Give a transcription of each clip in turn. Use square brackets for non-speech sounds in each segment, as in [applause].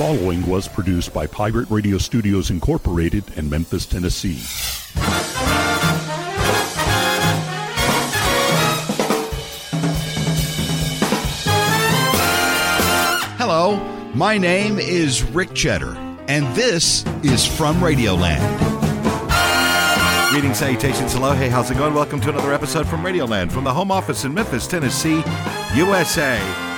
following was produced by Pirate Radio Studios Incorporated in Memphis, Tennessee. Hello, my name is Rick Cheddar, and this is From Radioland. Greetings, salutations, hello, hey, how's it going? Welcome to another episode from Radioland from the home office in Memphis, Tennessee, USA.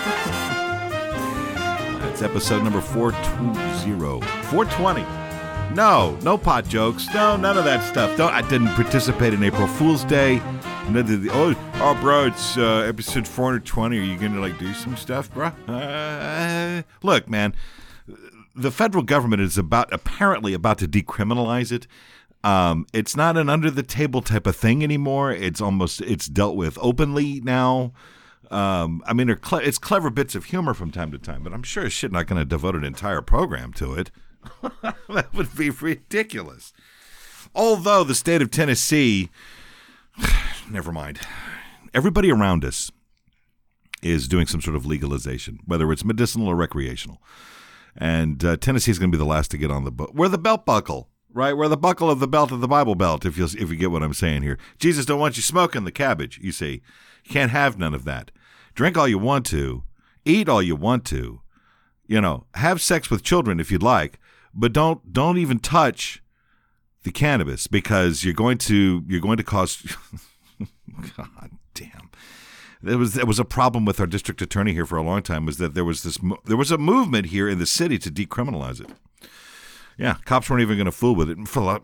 Episode number 420. 420. No, no pot jokes. No, none of that stuff. Don't, I didn't participate in April Fool's Day. The- Oh, oh, bro, it's uh, episode 420. Are you going to, like, do some stuff, bro? Uh, look, man, the federal government is about, apparently about to decriminalize it. Um, it's not an under the table type of thing anymore. It's almost it's dealt with openly now. Um, I mean, cle- it's clever bits of humor from time to time, but I'm sure as shit not going to devote an entire program to it. [laughs] that would be ridiculous. Although the state of Tennessee, [sighs] never mind. Everybody around us is doing some sort of legalization, whether it's medicinal or recreational. And uh, Tennessee is going to be the last to get on the boat. We're the belt buckle, right? We're the buckle of the belt of the Bible belt. If you if you get what I'm saying here, Jesus don't want you smoking the cabbage. You see, you can't have none of that. Drink all you want to, eat all you want to, you know, have sex with children if you'd like, but don't don't even touch the cannabis because you're going to you're going to cause. [laughs] God damn there was there was a problem with our district attorney here for a long time was that there was this there was a movement here in the city to decriminalize it. Yeah, cops weren't even going to fool with it. And for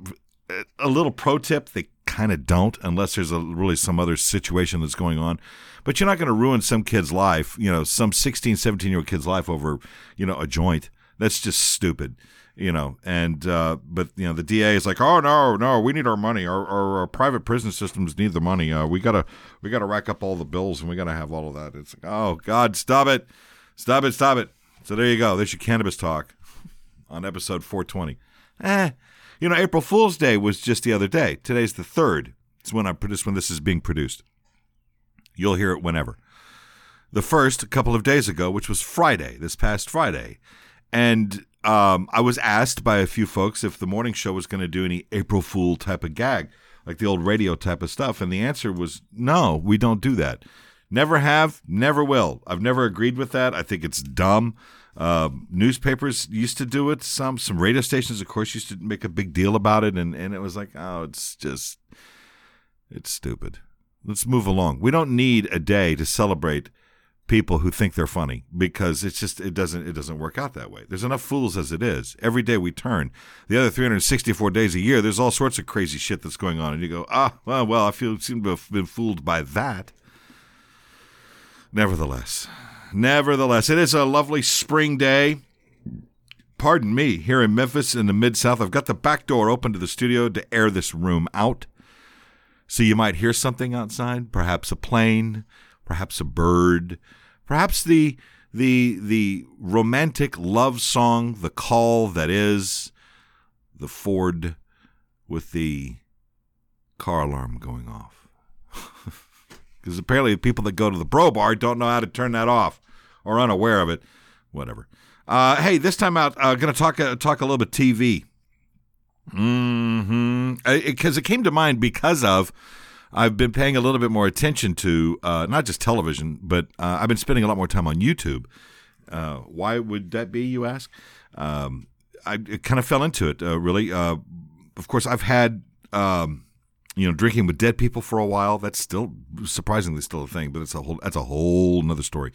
a, a little pro tip, they kind of don't unless there's a really some other situation that's going on. But you're not going to ruin some kid's life, you know, some 16, 17 year old kid's life over, you know, a joint. That's just stupid, you know. And uh, but you know, the DA is like, oh no, no, we need our money. Our, our, our private prison systems need the money. Uh, we gotta we gotta rack up all the bills and we gotta have all of that. It's like, oh God, stop it, stop it, stop it. So there you go. There's your cannabis talk on episode 420. Eh, you know, April Fool's Day was just the other day. Today's the third. It's when I produce when this is being produced. You'll hear it whenever. The first, a couple of days ago, which was Friday, this past Friday, and um, I was asked by a few folks if the morning show was going to do any April Fool type of gag, like the old radio type of stuff, and the answer was no, we don't do that. Never have, never will. I've never agreed with that. I think it's dumb. Uh, newspapers used to do it. Some some radio stations, of course, used to make a big deal about it, and and it was like, oh, it's just, it's stupid. Let's move along. We don't need a day to celebrate people who think they're funny because it's just it doesn't it doesn't work out that way. There's enough fools as it is. Every day we turn. The other 364 days a year, there's all sorts of crazy shit that's going on, and you go, ah, well, well, I feel seem to have been fooled by that. Nevertheless, nevertheless, it is a lovely spring day. Pardon me, here in Memphis in the mid South, I've got the back door open to the studio to air this room out. So you might hear something outside, perhaps a plane, perhaps a bird, perhaps the the the romantic love song, the call that is the Ford with the car alarm going off. [laughs] Because apparently the people that go to the bro bar don't know how to turn that off or unaware of it. Whatever. Uh, hey, this time out, uh, going to talk uh, talk a little bit TV. Mm-hmm. Because it came to mind because of I've been paying a little bit more attention to uh, not just television, but uh, I've been spending a lot more time on YouTube. Uh, why would that be, you ask? Um, I kind of fell into it, uh, really. Uh, of course, I've had um, you know drinking with dead people for a while. That's still surprisingly still a thing, but it's a whole that's a whole another story.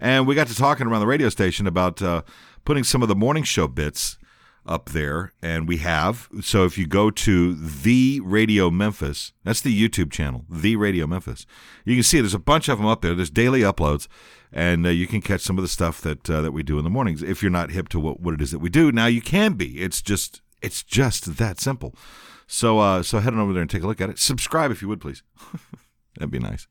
And we got to talking around the radio station about uh, putting some of the morning show bits up there, and we have. So if you go to the Radio Memphis, that's the YouTube channel, the Radio Memphis. You can see there's a bunch of them up there. There's daily uploads, and uh, you can catch some of the stuff that uh, that we do in the mornings. If you're not hip to what, what it is that we do, now you can be. It's just it's just that simple. So uh, so head on over there and take a look at it. Subscribe if you would, please. [laughs] That'd be nice.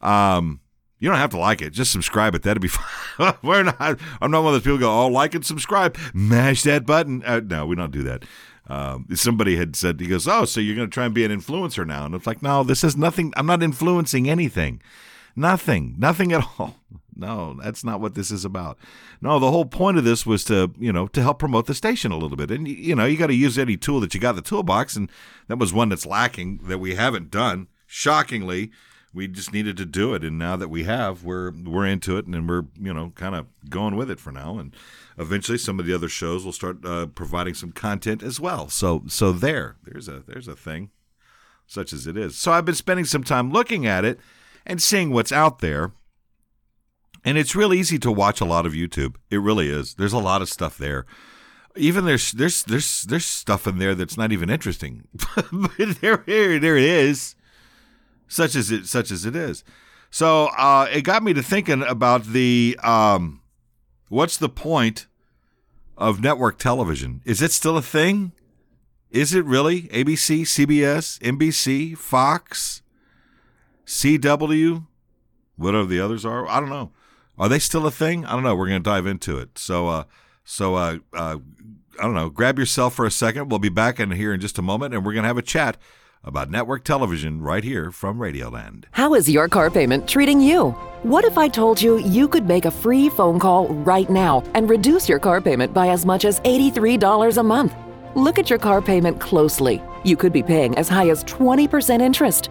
Um, you don't have to like it. Just subscribe it. That'd be [laughs] fine. We're not. I'm not one of those people who go, oh, like and subscribe. Mash that button. Uh, no, we don't do that. Um, somebody had said, he goes, oh, so you're going to try and be an influencer now? And it's like, no, this is nothing. I'm not influencing anything. Nothing. Nothing at all. No, that's not what this is about. No, the whole point of this was to, you know, to help promote the station a little bit. And, you know, you got to use any tool that you got in the toolbox. And that was one that's lacking that we haven't done. Shockingly, we just needed to do it. And now that we have, we're, we're into it and we're, you know, kind of going with it for now. And eventually some of the other shows will start uh, providing some content as well. So, so there, there's a, there's a thing such as it is. So I've been spending some time looking at it and seeing what's out there. And it's real easy to watch a lot of YouTube. It really is. There's a lot of stuff there. Even there's there's there's there's stuff in there that's not even interesting. [laughs] but there there it is. Such as it such as it is. So uh, it got me to thinking about the um, what's the point of network television? Is it still a thing? Is it really? ABC, CBS, NBC, Fox, CW, whatever the others are. I don't know. Are they still a thing? I don't know. We're going to dive into it. So, uh, so uh, uh, I don't know. Grab yourself for a second. We'll be back in here in just a moment, and we're going to have a chat about network television right here from Radioland. How is your car payment treating you? What if I told you you could make a free phone call right now and reduce your car payment by as much as $83 a month? Look at your car payment closely. You could be paying as high as 20% interest.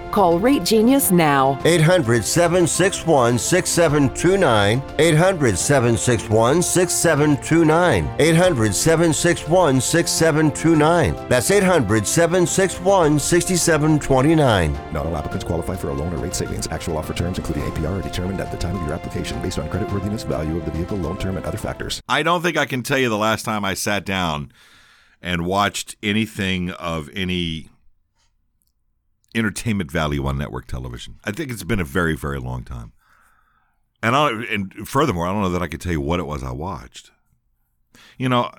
Call Rate Genius now. 800 761 6729. 800 761 6729. 800 761 6729. That's 800 761 6729. Not all applicants qualify for a loan or rate savings. Actual offer terms, including APR, are determined at the time of your application based on creditworthiness, value of the vehicle, loan term, and other factors. I don't think I can tell you the last time I sat down and watched anything of any entertainment value on network television. I think it's been a very, very long time. And I and furthermore, I don't know that I could tell you what it was I watched. You know,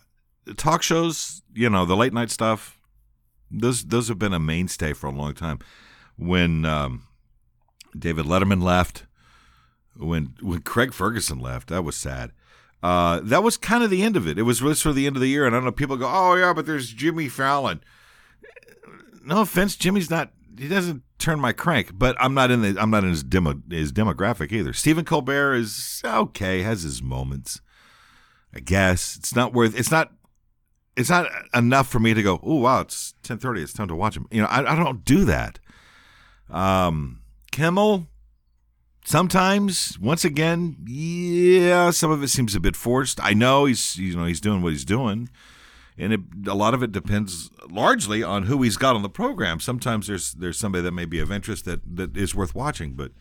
talk shows, you know, the late night stuff, those those have been a mainstay for a long time. When um, David Letterman left, when when Craig Ferguson left, that was sad. Uh, that was kind of the end of it. It was really sort of the end of the year, and I know. People go, "Oh yeah, but there's Jimmy Fallon." No offense, Jimmy's not he doesn't turn my crank, but I'm not in the I'm not in his demo his demographic either. Stephen Colbert is okay, has his moments. I guess it's not worth it's not it's not enough for me to go, oh wow, it's ten thirty, it's time to watch him. You know, I, I don't do that. Um Kimmel, sometimes, once again, yeah, some of it seems a bit forced. I know he's you know he's doing what he's doing and it, a lot of it depends largely on who he's got on the program. Sometimes there's there's somebody that may be of interest that that is worth watching, but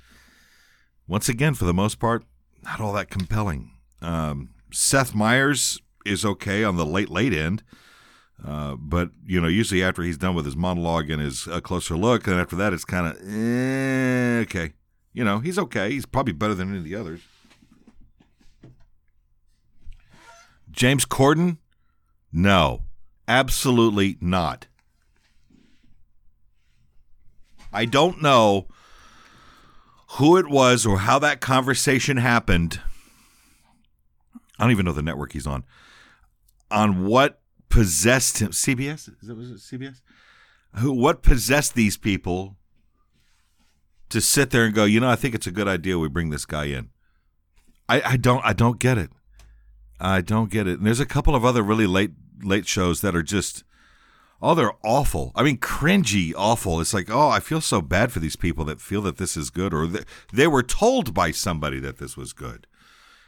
once again, for the most part, not all that compelling. Um, Seth Meyers is okay on the late late end, uh, but you know usually after he's done with his monologue and his uh, closer look, and after that it's kind of eh, okay. You know he's okay. He's probably better than any of the others. James Corden no, absolutely not. I don't know who it was or how that conversation happened. I don't even know the network he's on. On what possessed him? CBS? Is it, was it CBS? Who? What possessed these people to sit there and go? You know, I think it's a good idea we bring this guy in. I, I don't. I don't get it. I don't get it. And there's a couple of other really late late shows that are just oh they're awful. I mean cringy awful. It's like oh I feel so bad for these people that feel that this is good or they, they were told by somebody that this was good.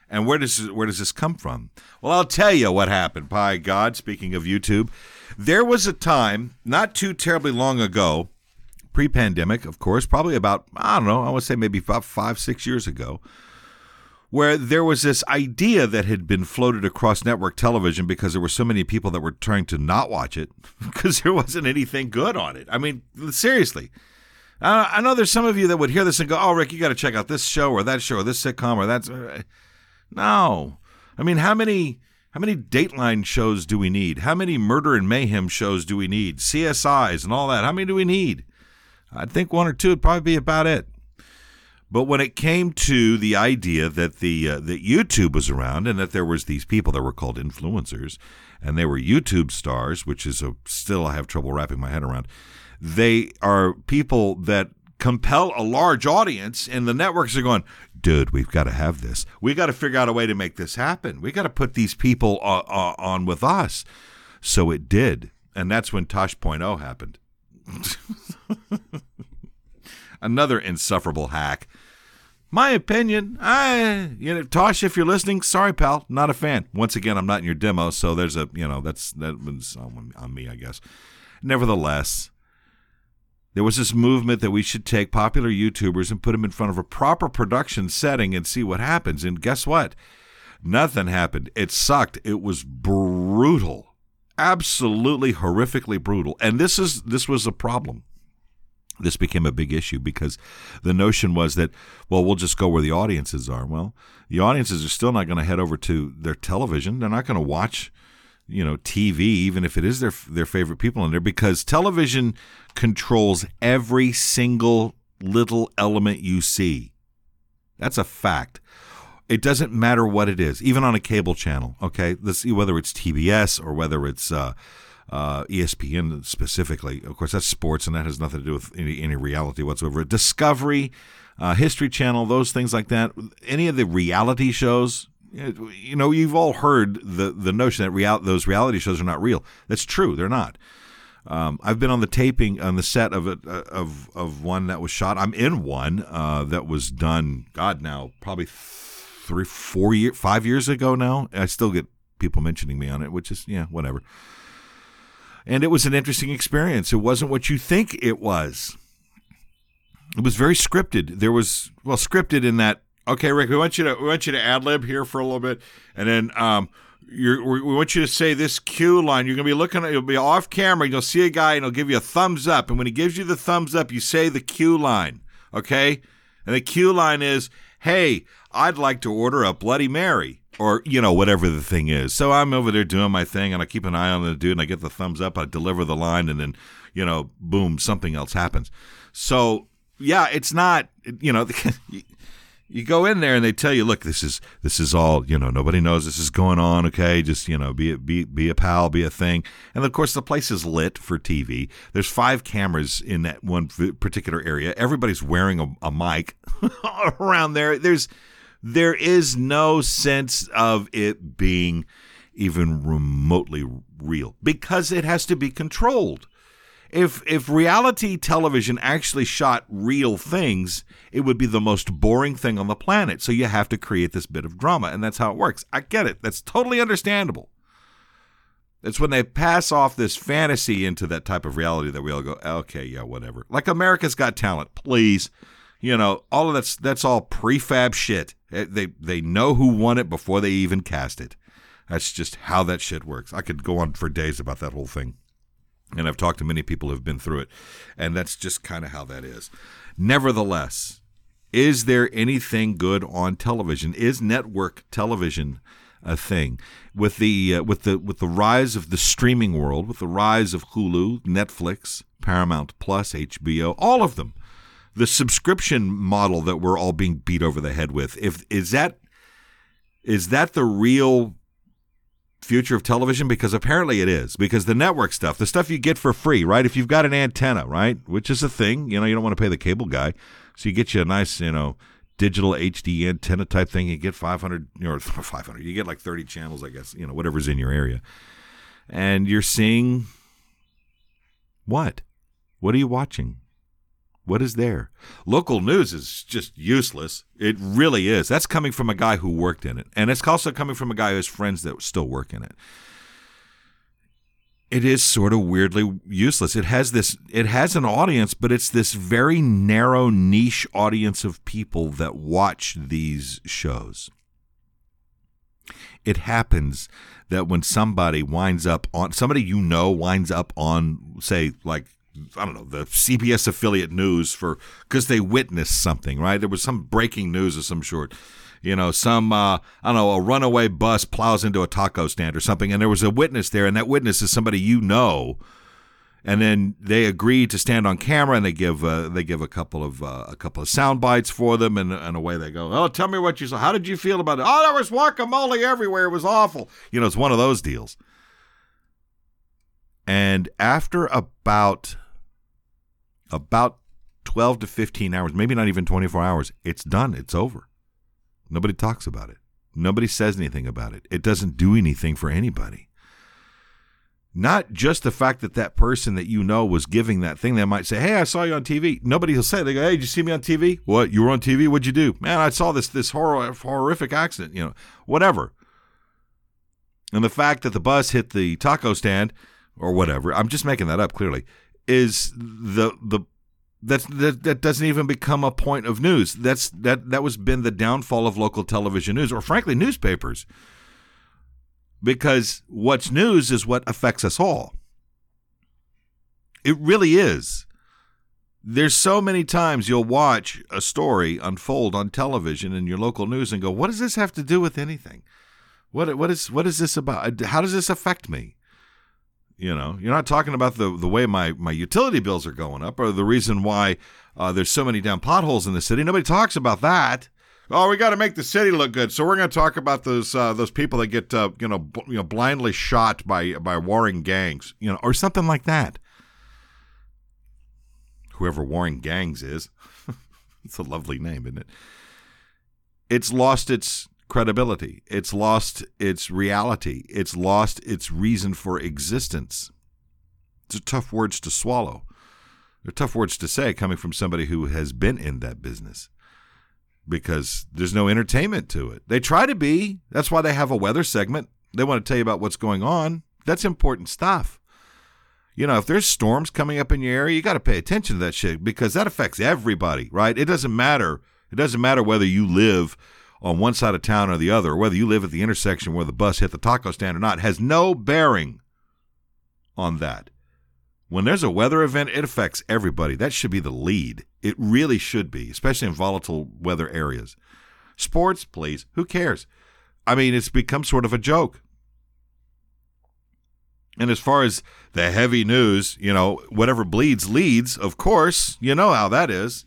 And where does where does this come from? Well, I'll tell you what happened. By God, speaking of YouTube, there was a time not too terribly long ago, pre-pandemic, of course, probably about I don't know, I would say maybe about five six years ago, where there was this idea that had been floated across network television because there were so many people that were trying to not watch it [laughs] because there wasn't anything good on it. I mean, seriously. Uh, I know there's some of you that would hear this and go, "Oh, Rick, you got to check out this show or that show or this sitcom or that." Uh, no, I mean, how many How many Dateline shows do we need? How many murder and mayhem shows do we need? CSIs and all that. How many do we need? I think one or two would probably be about it. But when it came to the idea that the uh, that YouTube was around and that there was these people that were called influencers and they were YouTube stars, which is a, still I have trouble wrapping my head around. They are people that compel a large audience, and the networks are going, dude, we've got to have this. We got to figure out a way to make this happen. We got to put these people uh, uh, on with us. So it did, and that's when Tosh.0 happened. [laughs] Another insufferable hack. My opinion, I you know Tosh, if you're listening, sorry pal, not a fan. Once again, I'm not in your demo, so there's a you know that's that was on, on me, I guess. Nevertheless, there was this movement that we should take popular YouTubers and put them in front of a proper production setting and see what happens. And guess what? Nothing happened. It sucked. It was brutal. Absolutely horrifically brutal. And this is this was a problem. This became a big issue because the notion was that, well, we'll just go where the audiences are. Well, the audiences are still not going to head over to their television. They're not going to watch you know TV, even if it is their their favorite people in there, because television controls every single little element you see. That's a fact. It doesn't matter what it is, even on a cable channel. Okay, whether it's TBS or whether it's uh, uh, ESPN specifically. Of course, that's sports, and that has nothing to do with any, any reality whatsoever. Discovery, uh, History Channel, those things like that. Any of the reality shows, you know, you've all heard the the notion that real, those reality shows are not real. That's true; they're not. Um, I've been on the taping on the set of it uh, of of one that was shot. I'm in one uh, that was done. God, now probably three, four year, five years ago now. I still get people mentioning me on it, which is yeah, whatever. And it was an interesting experience. It wasn't what you think it was. It was very scripted. There was well scripted in that okay, Rick, we want you to we want you to ad lib here for a little bit, and then um, you're, we want you to say this cue line. You're gonna be looking at you'll be off camera. You'll see a guy, and he'll give you a thumbs up. And when he gives you the thumbs up, you say the cue line, okay? And the cue line is, "Hey, I'd like to order a Bloody Mary." Or, you know, whatever the thing is. So I'm over there doing my thing and I keep an eye on the dude and I get the thumbs up. I deliver the line and then, you know, boom, something else happens. So, yeah, it's not, you know, [laughs] you go in there and they tell you, look, this is this is all you know. Nobody knows this is going on. Okay, just you know, be be be a pal, be a thing. And of course, the place is lit for TV. There's five cameras in that one particular area. Everybody's wearing a, a mic [laughs] around there. There's there is no sense of it being even remotely real because it has to be controlled if if reality television actually shot real things, it would be the most boring thing on the planet. So you have to create this bit of drama, and that's how it works. I get it. That's totally understandable. It's when they pass off this fantasy into that type of reality that we all go, okay, yeah, whatever. Like America's Got Talent, please. You know, all of that's that's all prefab shit. Eh, they they know who won it before they even cast it. That's just how that shit works. I could go on for days about that whole thing and I've talked to many people who have been through it, and that's just kind of how that is. Nevertheless, is there anything good on television? Is network television a thing? With the uh, with the with the rise of the streaming world, with the rise of Hulu, Netflix, Paramount Plus, HBO, all of them, the subscription model that we're all being beat over the head with. If is that is that the real future of television? Because apparently it is. Because the network stuff, the stuff you get for free, right? If you've got an antenna, right, which is a thing, you know, you don't want to pay the cable guy, so you get you a nice, you know, digital HD antenna type thing. You get 500 or [laughs] 500. You get like 30 channels, I guess, you know, whatever's in your area, and you're seeing what? What are you watching? What is there? Local news is just useless. It really is. That's coming from a guy who worked in it. And it's also coming from a guy who has friends that still work in it. It is sort of weirdly useless. It has this it has an audience, but it's this very narrow niche audience of people that watch these shows. It happens that when somebody winds up on somebody you know winds up on say like I don't know the CBS affiliate news for because they witnessed something, right? There was some breaking news of some sort. You know, some uh, I don't know, a runaway bus plows into a taco stand or something, and there was a witness there, and that witness is somebody you know, and then they agree to stand on camera, and they give uh, they give a couple of uh, a couple of sound bites for them, and, and away they go. Oh, tell me what you saw. How did you feel about it? Oh, there was guacamole everywhere. It was awful. You know, it's one of those deals. And after about about 12 to 15 hours, maybe not even 24 hours, it's done. It's over. Nobody talks about it. Nobody says anything about it. It doesn't do anything for anybody. Not just the fact that that person that you know was giving that thing. They might say, "Hey, I saw you on TV." Nobody will say. They go, "Hey, did you see me on TV? What? You were on TV? What'd you do?" Man, I saw this this horror, horrific accident. You know, whatever. And the fact that the bus hit the taco stand or whatever, I'm just making that up clearly, is the the that's that, that doesn't even become a point of news. That's that that was been the downfall of local television news or frankly newspapers. Because what's news is what affects us all. It really is. There's so many times you'll watch a story unfold on television in your local news and go, "What does this have to do with anything? What what is what is this about? How does this affect me?" You know, you're not talking about the the way my my utility bills are going up, or the reason why uh, there's so many damn potholes in the city. Nobody talks about that. Oh, we got to make the city look good, so we're going to talk about those uh, those people that get uh, you know b- you know blindly shot by by warring gangs, you know, or something like that. Whoever warring gangs is, [laughs] it's a lovely name, isn't it? It's lost its credibility. It's lost its reality. It's lost its reason for existence. It's tough words to swallow. They're tough words to say coming from somebody who has been in that business because there's no entertainment to it. They try to be. That's why they have a weather segment. They want to tell you about what's going on. That's important stuff. You know, if there's storms coming up in your area, you got to pay attention to that shit because that affects everybody, right? It doesn't matter. It doesn't matter whether you live on one side of town or the other, or whether you live at the intersection where the bus hit the taco stand or not, has no bearing on that. When there's a weather event, it affects everybody. That should be the lead. It really should be, especially in volatile weather areas. Sports, please. Who cares? I mean, it's become sort of a joke. And as far as the heavy news, you know, whatever bleeds leads, of course, you know how that is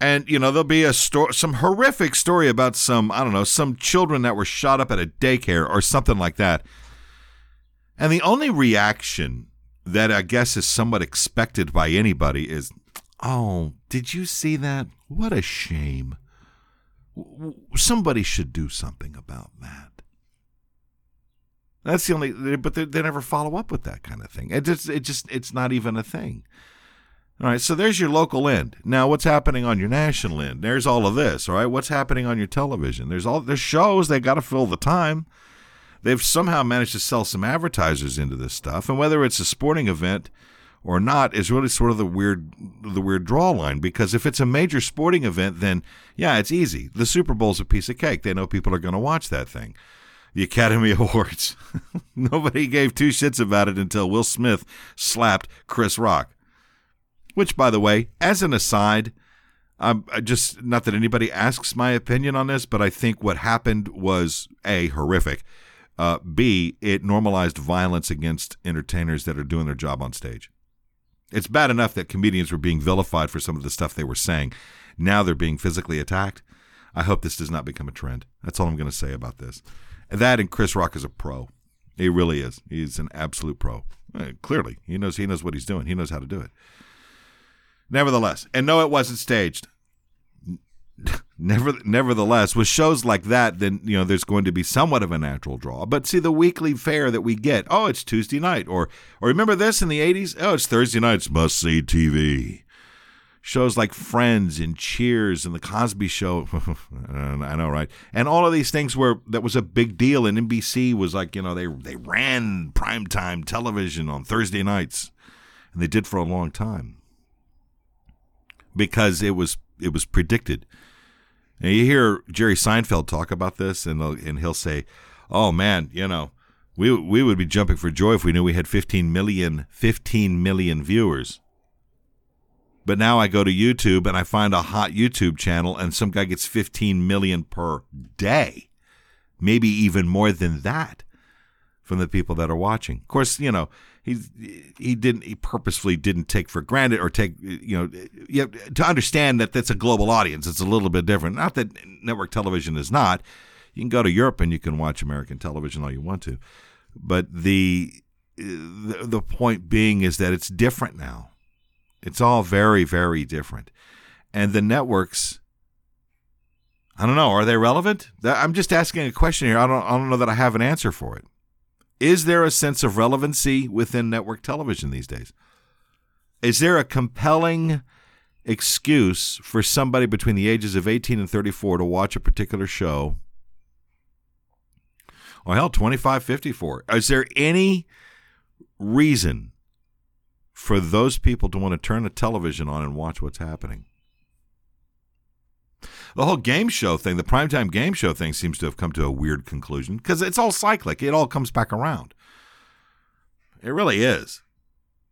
and you know there'll be a story some horrific story about some i don't know some children that were shot up at a daycare or something like that. And the only reaction that i guess is somewhat expected by anybody is oh did you see that? What a shame. Somebody should do something about that. That's the only but they, they never follow up with that kind of thing. It just it just it's not even a thing all right, so there's your local end. Now, what's happening on your national end? There's all of this. All right, what's happening on your television? There's all there's shows. They got to fill the time. They've somehow managed to sell some advertisers into this stuff, and whether it's a sporting event or not is really sort of the weird the weird draw line. Because if it's a major sporting event, then yeah, it's easy. The Super Bowl's a piece of cake. They know people are going to watch that thing. The Academy [laughs] Awards. Nobody gave two shits about it until Will Smith slapped Chris Rock. Which, by the way, as an aside, um, just not that anybody asks my opinion on this, but I think what happened was a horrific. Uh, B, it normalized violence against entertainers that are doing their job on stage. It's bad enough that comedians were being vilified for some of the stuff they were saying. Now they're being physically attacked. I hope this does not become a trend. That's all I'm going to say about this. That and Chris Rock is a pro. He really is. He's an absolute pro. Uh, clearly, he knows he knows what he's doing. He knows how to do it. Nevertheless, and no, it wasn't staged. [laughs] Never, nevertheless, with shows like that, then you know there's going to be somewhat of a natural draw. But see, the weekly fare that we get, oh, it's Tuesday night, or or remember this in the '80s? Oh, it's Thursday nights, must see TV. Shows like Friends and Cheers and The Cosby Show, [laughs] I know, right? And all of these things were that was a big deal. And NBC was like, you know, they they ran primetime television on Thursday nights, and they did for a long time because it was it was predicted. And you hear Jerry Seinfeld talk about this, and and he'll say, "Oh man, you know, We we would be jumping for joy if we knew we had 15 million 15 million viewers. But now I go to YouTube and I find a hot YouTube channel and some guy gets 15 million per day. Maybe even more than that from the people that are watching. Of course, you know, he he didn't he purposefully didn't take for granted or take you know you have to understand that that's a global audience. It's a little bit different. Not that network television is not. You can go to Europe and you can watch American television all you want to, but the the, the point being is that it's different now. It's all very very different, and the networks. I don't know. Are they relevant? I'm just asking a question here. I don't. I don't know that I have an answer for it. Is there a sense of relevancy within network television these days? Is there a compelling excuse for somebody between the ages of 18 and 34 to watch a particular show? Or hell, 25, 54. Is there any reason for those people to want to turn the television on and watch what's happening? The whole game show thing, the primetime game show thing, seems to have come to a weird conclusion because it's all cyclic. It all comes back around. It really is.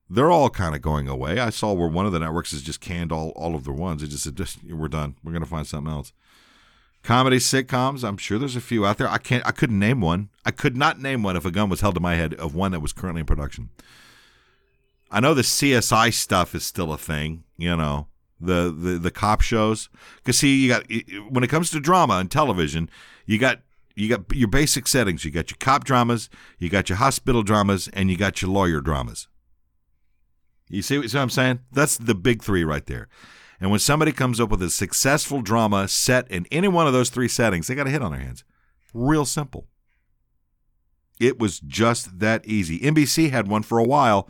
They're all kind of going away. I saw where one of the networks has just canned all, all of the ones. It just said, just we're done. We're going to find something else. Comedy sitcoms, I'm sure there's a few out there. I can't. I couldn't name one. I could not name one if a gun was held to my head of one that was currently in production. I know the CSI stuff is still a thing. You know, the the, the cop shows. Because see you got when it comes to drama and television you got you got your basic settings. You got your cop dramas you got your hospital dramas and you got your lawyer dramas. You see what, see what i'm saying? That's the big three right there. And when somebody comes up with a successful drama set in any one of those three settings they got a hit on their hands. Real simple. It was just that easy. Nbc had one for a while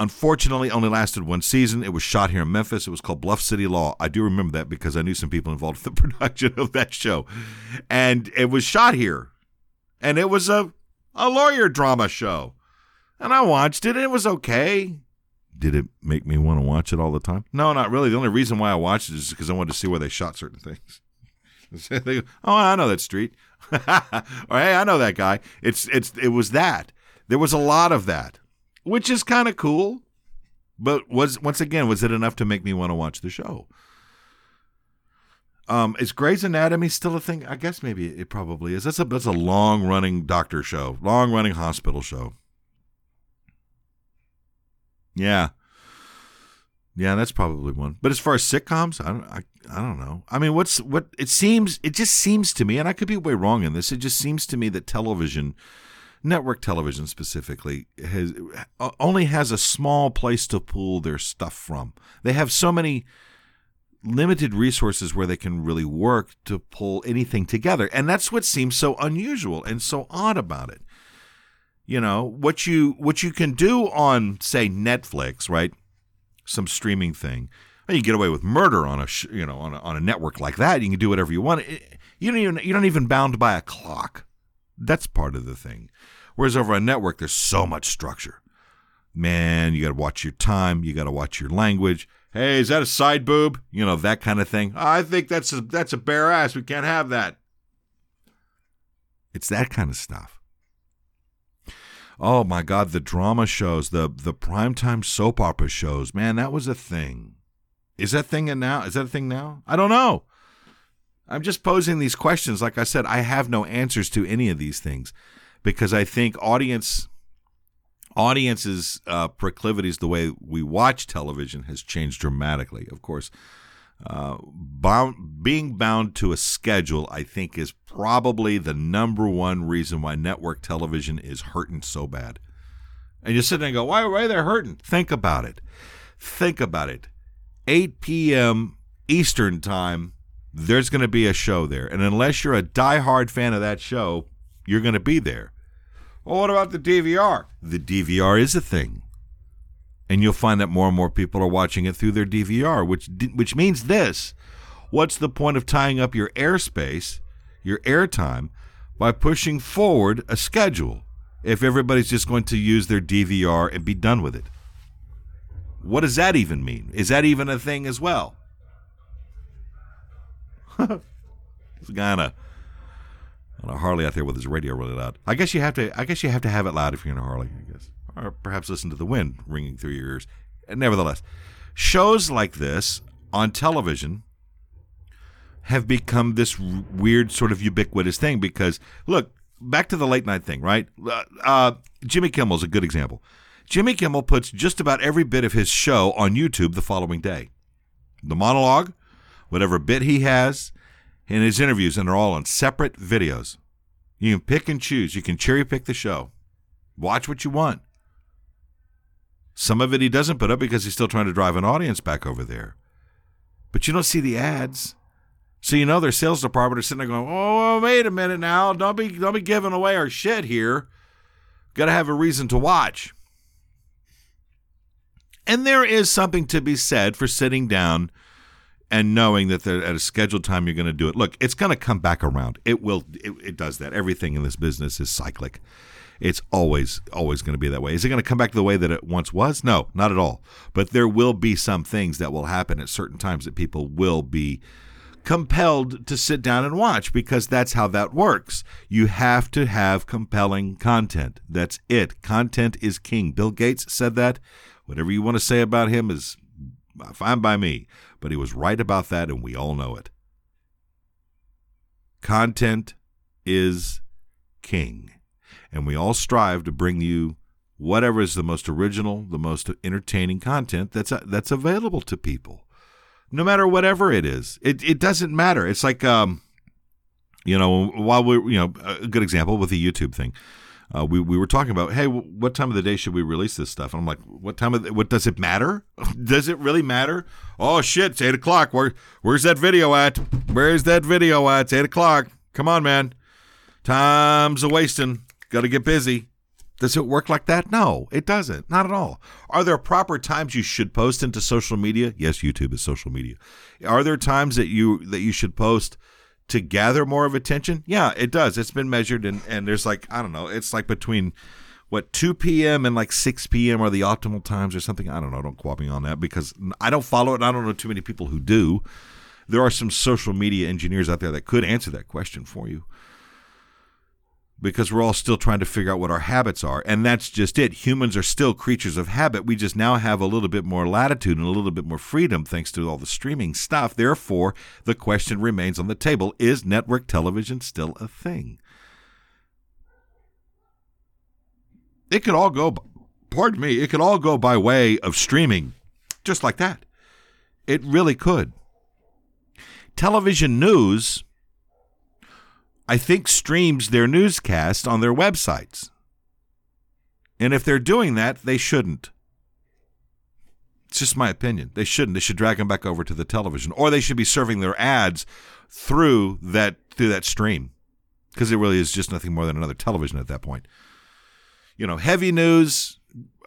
Unfortunately, only lasted one season. It was shot here in Memphis. It was called Bluff City Law. I do remember that because I knew some people involved in the [laughs] production of that show. And it was shot here. And it was a, a lawyer drama show. And I watched it, and it was okay. Did it make me want to watch it all the time? No, not really. The only reason why I watched it is because I wanted to see where they shot certain things. [laughs] oh, I know that street. [laughs] or hey, I know that guy. It's it's it was that. There was a lot of that which is kind of cool. But was once again, was it enough to make me want to watch the show? Um, is Grey's Anatomy still a thing? I guess maybe it probably is. That's a that's a long running doctor show, long running hospital show. Yeah, yeah, that's probably one. But as far as sitcoms, I don't, I, I don't know. I mean, what's what? It seems, it just seems to me, and I could be way wrong in this. It just seems to me that television network television specifically has uh, only has a small place to pull their stuff from. They have so many limited resources where they can really work to pull anything together. And that's what seems so unusual and so odd about it. You know, what you what you can do on say Netflix, right? Some streaming thing. You get away with murder on a sh- you know on a, on a network like that. You can do whatever you want. You don't even you're not even bound by a clock. That's part of the thing. Whereas over a network, there's so much structure. Man, you got to watch your time. You got to watch your language. Hey, is that a side boob? You know that kind of thing. I think that's a, that's a bare ass. We can't have that. It's that kind of stuff. Oh my God, the drama shows, the the primetime soap opera shows, man, that was a thing. Is that thing now? Is that a thing now? I don't know. I'm just posing these questions. Like I said, I have no answers to any of these things because I think audience audiences uh, proclivities the way we watch television has changed dramatically. Of course, uh, bound, being bound to a schedule, I think, is probably the number one reason why network television is hurting so bad. And you sit there and go, why, why are they hurting? Think about it. Think about it. 8 p.m. Eastern time, there's going to be a show there. And unless you're a die-hard fan of that show, you're going to be there. Well, what about the DVR? The DVR is a thing. And you'll find that more and more people are watching it through their DVR, which which means this. What's the point of tying up your airspace, your airtime, by pushing forward a schedule if everybody's just going to use their DVR and be done with it? What does that even mean? Is that even a thing as well? It's kind of on a Harley out there with his radio really loud. I guess you have to. I guess you have to have it loud if you're in a Harley. I guess, or perhaps listen to the wind ringing through your ears. Nevertheless, shows like this on television have become this weird sort of ubiquitous thing because look back to the late night thing, right? Uh, uh, Jimmy Kimmel's a good example. Jimmy Kimmel puts just about every bit of his show on YouTube the following day. The monologue, whatever bit he has, in his interviews, and they're all on separate videos. You can pick and choose. You can cherry pick the show. Watch what you want. Some of it he doesn't put up because he's still trying to drive an audience back over there. But you don't see the ads. So you know their sales department are sitting there going, "Oh, wait a minute now! Don't be don't be giving away our shit here. Got to have a reason to watch." And there is something to be said for sitting down and knowing that at a scheduled time you're going to do it. Look, it's going to come back around. It will. It, it does that. Everything in this business is cyclic. It's always always going to be that way. Is it going to come back to the way that it once was? No, not at all. But there will be some things that will happen at certain times that people will be compelled to sit down and watch because that's how that works. You have to have compelling content. That's it. Content is king. Bill Gates said that. Whatever you want to say about him is fine by me, but he was right about that, and we all know it. Content is king, and we all strive to bring you whatever is the most original, the most entertaining content that's that's available to people no matter whatever it is. It it doesn't matter. It's like um, you know, while we you know a good example with the YouTube thing. Uh, we, we were talking about, hey, what time of the day should we release this stuff? And I'm like, what time of the, what does it matter? [laughs] does it really matter? Oh shit, it's eight o'clock. Where where's that video at? Where's that video at? It's eight o'clock. Come on, man. Time's a wasting. Got to get busy. Does it work like that? No, it doesn't. Not at all. Are there proper times you should post into social media? Yes, YouTube is social media. Are there times that you that you should post to gather more of attention? Yeah, it does. It's been measured and and there's like I don't know, it's like between what 2 p.m. and like 6 p.m. are the optimal times or something. I don't know. Don't quote me on that because I don't follow it. I don't know too many people who do. There are some social media engineers out there that could answer that question for you because we're all still trying to figure out what our habits are. And that's just it. Humans are still creatures of habit. We just now have a little bit more latitude and a little bit more freedom thanks to all the streaming stuff. Therefore, the question remains on the table is network television still a thing? It could all go, pardon me, it could all go by way of streaming just like that. It really could. Television news I think, streams their newscast on their websites. And if they're doing that, they shouldn't. It's just my opinion. They shouldn't. They should drag them back over to the television, or they should be serving their ads through that through that stream, because it really is just nothing more than another television at that point. You know, heavy news,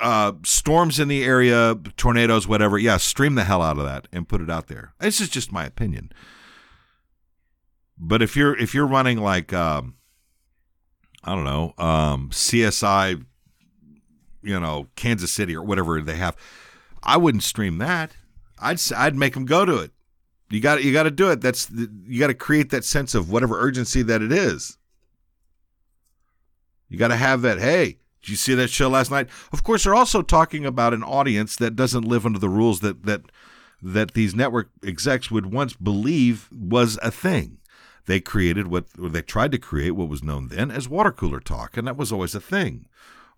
uh, storms in the area, tornadoes, whatever. Yeah, stream the hell out of that and put it out there. This is just my opinion. But if you're if you're running like um, I don't know um, CSI, you know Kansas City or whatever they have, I wouldn't stream that. I'd I'd make them go to it. You got you got to do it. That's you got to create that sense of whatever urgency that it is. You got to have that. Hey, did you see that show last night? Of course, they're also talking about an audience that doesn't live under the rules that that that these network execs would once believe was a thing they created what they tried to create what was known then as water cooler talk, and that was always a thing.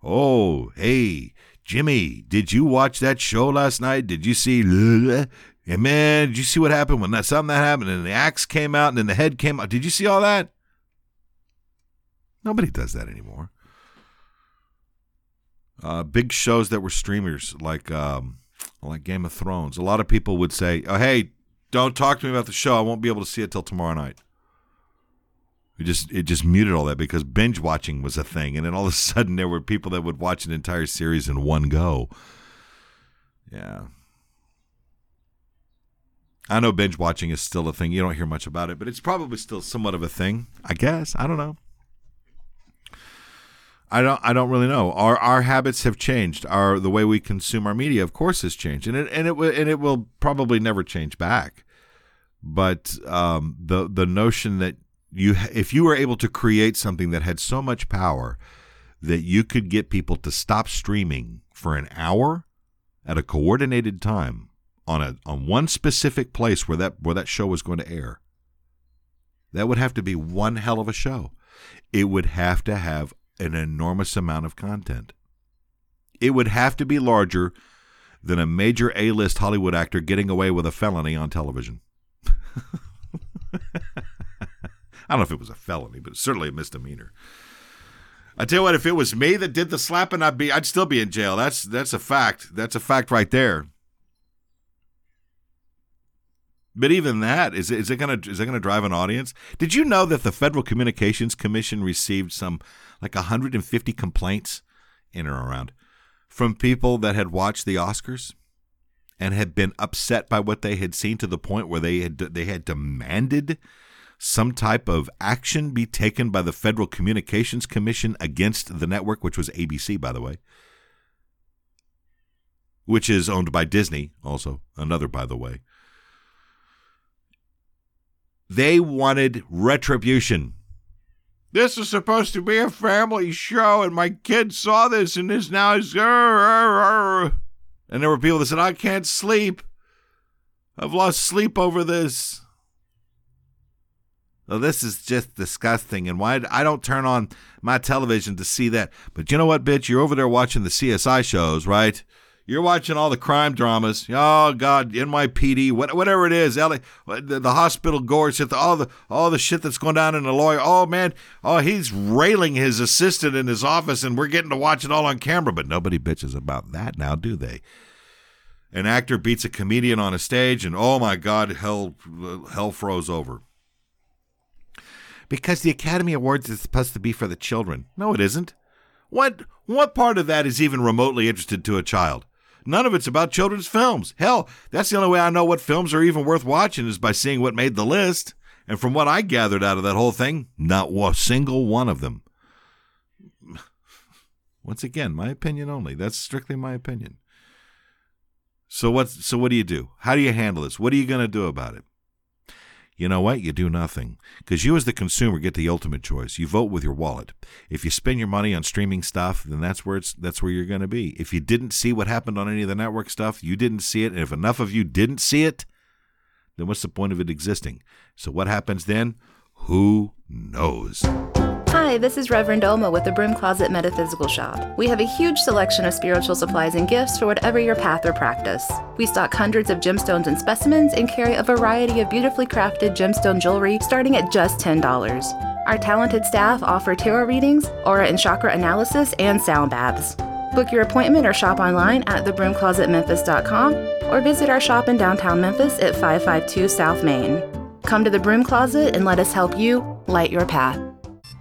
Oh, hey, Jimmy, did you watch that show last night? Did you see? And man, did you see what happened when that something that happened and the axe came out and then the head came out? Did you see all that? Nobody does that anymore. Uh, big shows that were streamers like um, like Game of Thrones. A lot of people would say, "Oh, hey, don't talk to me about the show. I won't be able to see it till tomorrow night." We just it just muted all that because binge watching was a thing, and then all of a [laughs] sudden there were people that would watch an entire series in one go. Yeah. I know binge watching is still a thing. You don't hear much about it, but it's probably still somewhat of a thing. I guess. I don't know. I don't I don't really know. Our our habits have changed. Our the way we consume our media, of course, has changed, and it and it and it will probably never change back. But um, the the notion that you if you were able to create something that had so much power that you could get people to stop streaming for an hour at a coordinated time on a on one specific place where that where that show was going to air. That would have to be one hell of a show. It would have to have an enormous amount of content. It would have to be larger than a major A-list Hollywood actor getting away with a felony on television. [laughs] I don't know if it was a felony, but certainly a misdemeanor. I tell you what, if it was me that did the slapping, I'd be I'd still be in jail. That's that's a fact. That's a fact right there. But even that is is it gonna is it gonna drive an audience? Did you know that the Federal Communications Commission received some like 150 complaints in or around from people that had watched the Oscars and had been upset by what they had seen to the point where they had they had demanded some type of action be taken by the Federal Communications Commission against the network, which was ABC, by the way, which is owned by Disney, also another, by the way. They wanted retribution. This is supposed to be a family show, and my kid saw this and is now is. And there were people that said, I can't sleep. I've lost sleep over this. Well, this is just disgusting. And why I don't turn on my television to see that. But you know what, bitch? You're over there watching the CSI shows, right? You're watching all the crime dramas. Oh God, NYPD, whatever it is, LA, the, hospital shit, all the all the shit that's going down in the lawyer. Oh man, oh he's railing his assistant in his office, and we're getting to watch it all on camera. But nobody bitches about that now, do they? An actor beats a comedian on a stage, and oh my God, hell hell froze over. Because the Academy Awards is supposed to be for the children. No, it isn't. What what part of that is even remotely interested to a child? None of it's about children's films. Hell, that's the only way I know what films are even worth watching is by seeing what made the list. And from what I gathered out of that whole thing, not a single one of them. [sighs] Once again, my opinion only. That's strictly my opinion. So what so what do you do? How do you handle this? What are you going to do about it? You know what? You do nothing. Because you, as the consumer, get the ultimate choice. You vote with your wallet. If you spend your money on streaming stuff, then that's where it's that's where you're going to be. If you didn't see what happened on any of the network stuff, you didn't see it. And if enough of you didn't see it, then what's the point of it existing? So what happens then? Who knows? Hi, this is Reverend Oma with the Broom Closet Metaphysical Shop. We have a huge selection of spiritual supplies and gifts for whatever your path or practice. We stock hundreds of gemstones and specimens and carry a variety of beautifully crafted gemstone jewelry starting at just $10. Our talented staff offer tarot readings, aura and chakra analysis, and sound baths. Book your appointment or shop online at thebroomclosetmemphis.com or visit our shop in downtown Memphis at 552 South Main. Come to the Broom Closet and let us help you light your path.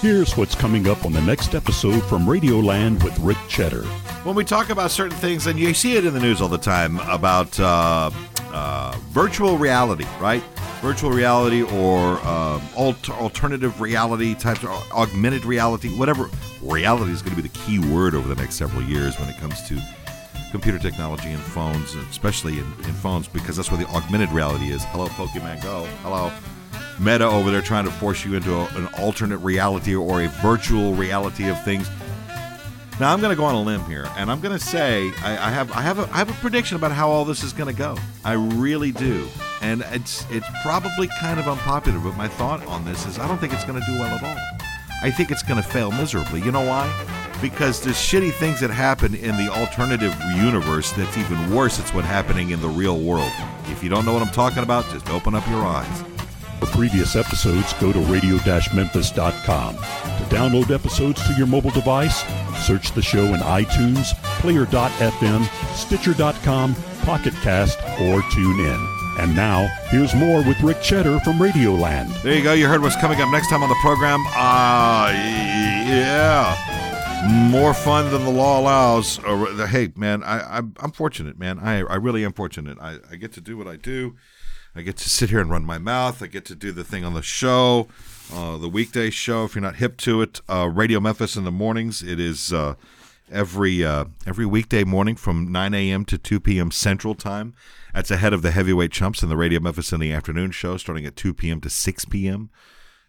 Here's what's coming up on the next episode from Radioland with Rick Cheddar. When we talk about certain things, and you see it in the news all the time about uh, uh, virtual reality, right? Virtual reality or uh, alt- alternative reality types, or augmented reality, whatever. Reality is going to be the key word over the next several years when it comes to computer technology and phones, especially in, in phones, because that's where the augmented reality is. Hello, Pokemon Go. Hello. Meta over there trying to force you into a, an alternate reality or a virtual reality of things. Now I'm going to go on a limb here, and I'm going to say I, I, have I have a, I have a prediction about how all this is going to go. I really do, and it's it's probably kind of unpopular, but my thought on this is I don't think it's going to do well at all. I think it's going to fail miserably. You know why? Because there's shitty things that happen in the alternative universe that's even worse. It's what's happening in the real world. If you don't know what I'm talking about, just open up your eyes. For previous episodes, go to radio-memphis.com. To download episodes to your mobile device, search the show in iTunes, Player.fm, Stitcher.com, Pocket Cast, or TuneIn. And now, here's more with Rick Cheddar from Radioland. There you go. You heard what's coming up next time on the program. Ah, uh, yeah. More fun than the law allows. Uh, hey, man, I, I'm, I'm fortunate, man. I, I really am fortunate. I, I get to do what I do. I get to sit here and run my mouth. I get to do the thing on the show, uh, the weekday show. If you're not hip to it, uh, Radio Memphis in the mornings. It is uh, every uh, every weekday morning from 9 a.m. to 2 p.m. Central Time. That's ahead of the heavyweight chumps in the Radio Memphis in the afternoon show, starting at 2 p.m. to 6 p.m.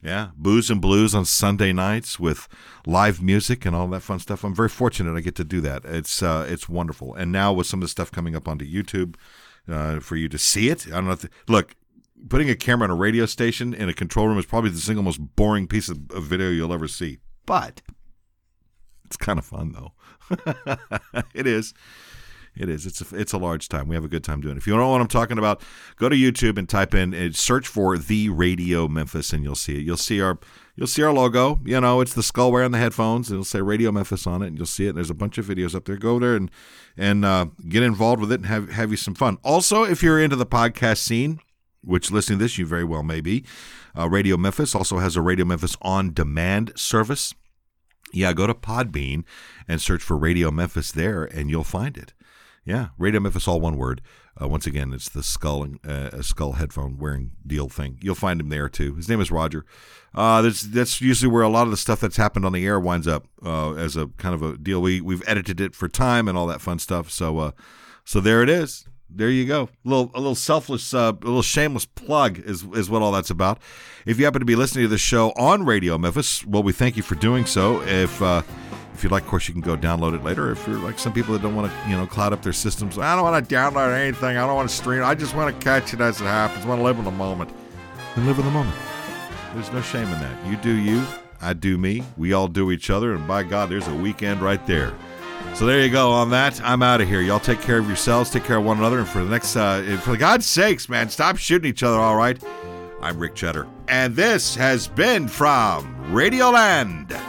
Yeah, booze and blues on Sunday nights with live music and all that fun stuff. I'm very fortunate I get to do that. It's uh, it's wonderful. And now with some of the stuff coming up onto YouTube uh, for you to see it, I don't know. If the, look, putting a camera on a radio station in a control room is probably the single most boring piece of, of video you'll ever see. But it's kind of fun though. [laughs] it is. It is. It's a, it's a large time. We have a good time doing it. If you don't know what I'm talking about, go to YouTube and type in and search for the Radio Memphis, and you'll see it. You'll see our you'll see our logo. You know, it's the skull wearing the headphones. It'll say Radio Memphis on it, and you'll see it. And There's a bunch of videos up there. Go there and and uh, get involved with it and have have you some fun. Also, if you're into the podcast scene, which listening to this you very well may be, uh, Radio Memphis also has a Radio Memphis on demand service. Yeah, go to Podbean and search for Radio Memphis there, and you'll find it. Yeah, Radio Memphis, all one word. Uh, once again, it's the skull uh, skull headphone wearing deal thing. You'll find him there too. His name is Roger. Uh, that's that's usually where a lot of the stuff that's happened on the air winds up uh, as a kind of a deal. We we've edited it for time and all that fun stuff. So uh, so there it is. There you go. A little a little selfless, uh, a little shameless plug is is what all that's about. If you happen to be listening to this show on Radio Memphis, well, we thank you for doing so. If if you'd like, of course, you can go download it later. If you're like some people that don't want to, you know, cloud up their systems, I don't want to download anything. I don't want to stream. I just want to catch it as it happens. I want to live in the moment. And live in the moment. There's no shame in that. You do you. I do me. We all do each other. And by God, there's a weekend right there. So there you go. On that, I'm out of here. Y'all take care of yourselves. Take care of one another. And for the next, uh, for God's sakes, man, stop shooting each other. All right. I'm Rick Cheddar, and this has been from Radioland.